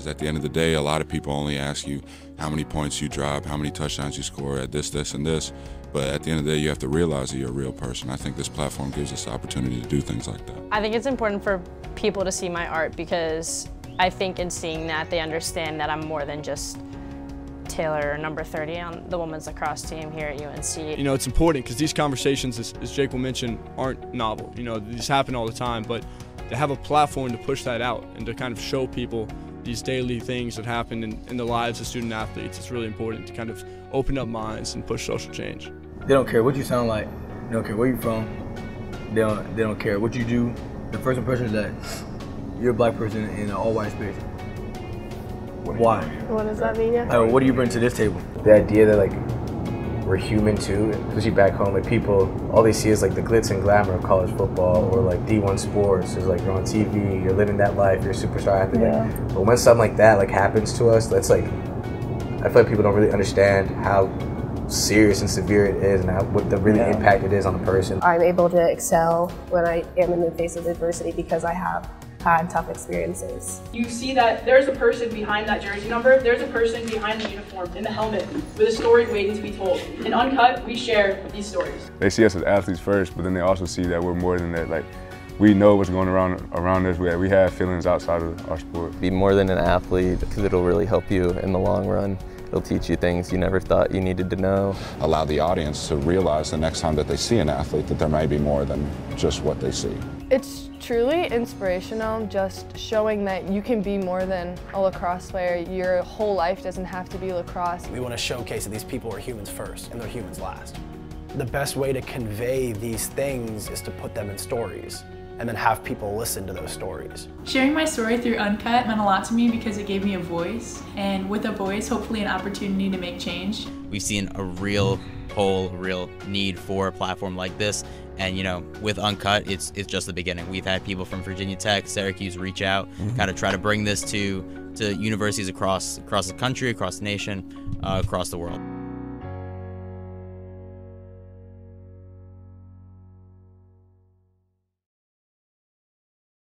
Because at the end of the day, a lot of people only ask you how many points you drop, how many touchdowns you score at this, this, and this. But at the end of the day, you have to realize that you're a real person. I think this platform gives us the opportunity to do things like that. I think it's important for people to see my art because I think in seeing that, they understand that I'm more than just Taylor, number 30 on the women's lacrosse team here at UNC. You know, it's important because these conversations, as, as Jake will mention, aren't novel. You know, these happen all the time, but to have a platform to push that out and to kind of show people these daily things that happen in, in the lives of student athletes, it's really important to kind of open up minds and push social change. They don't care what you sound like. They don't care where you're from. They don't. They don't care what you do. The first impression is that you're a black person in an all-white space. Why? What does that mean? Uh, what do you bring to this table? The idea that like we're human too, especially back home. Like people, all they see is like the glitz and glamour of college football or like D1 sports. It's like you're on TV, you're living that life, you're a superstar athlete. Yeah. But when something like that like happens to us, that's like I feel like people don't really understand how serious and severe it is and how, what the really Yeah. impact it is on the person. I'm able to excel when I am in the face of adversity because I have had tough experiences. You see that there's a person behind that jersey number, there's a person behind the uniform, in the helmet, with a story waiting to be told. In Uncut, we share these stories. They see us as athletes first, but then they also see that we're more than that. Like, we know what's going around around us. We we have feelings outside of our sport. Be more than an athlete because it'll really help you in the long run. It'll teach you things you never thought you needed to know. Allow the audience to realize the next time that they see an athlete that there may be more than just what they see. It's truly inspirational, just showing that you can be more than a lacrosse player. Your whole life doesn't have to be lacrosse. We want to showcase that these people are humans first and they're humans last. The best way to convey these things is to put them in stories and then have people listen to those stories. Sharing my story through Uncut meant a lot to me because it gave me a voice, and with a voice, hopefully an opportunity to make change. We've seen a real whole real need for a platform like this, and you know, with Uncut, it's it's just the beginning. We've had people from Virginia Tech, Syracuse reach out, kind of try to bring this to to universities across across the country, across the nation, uh, across the world.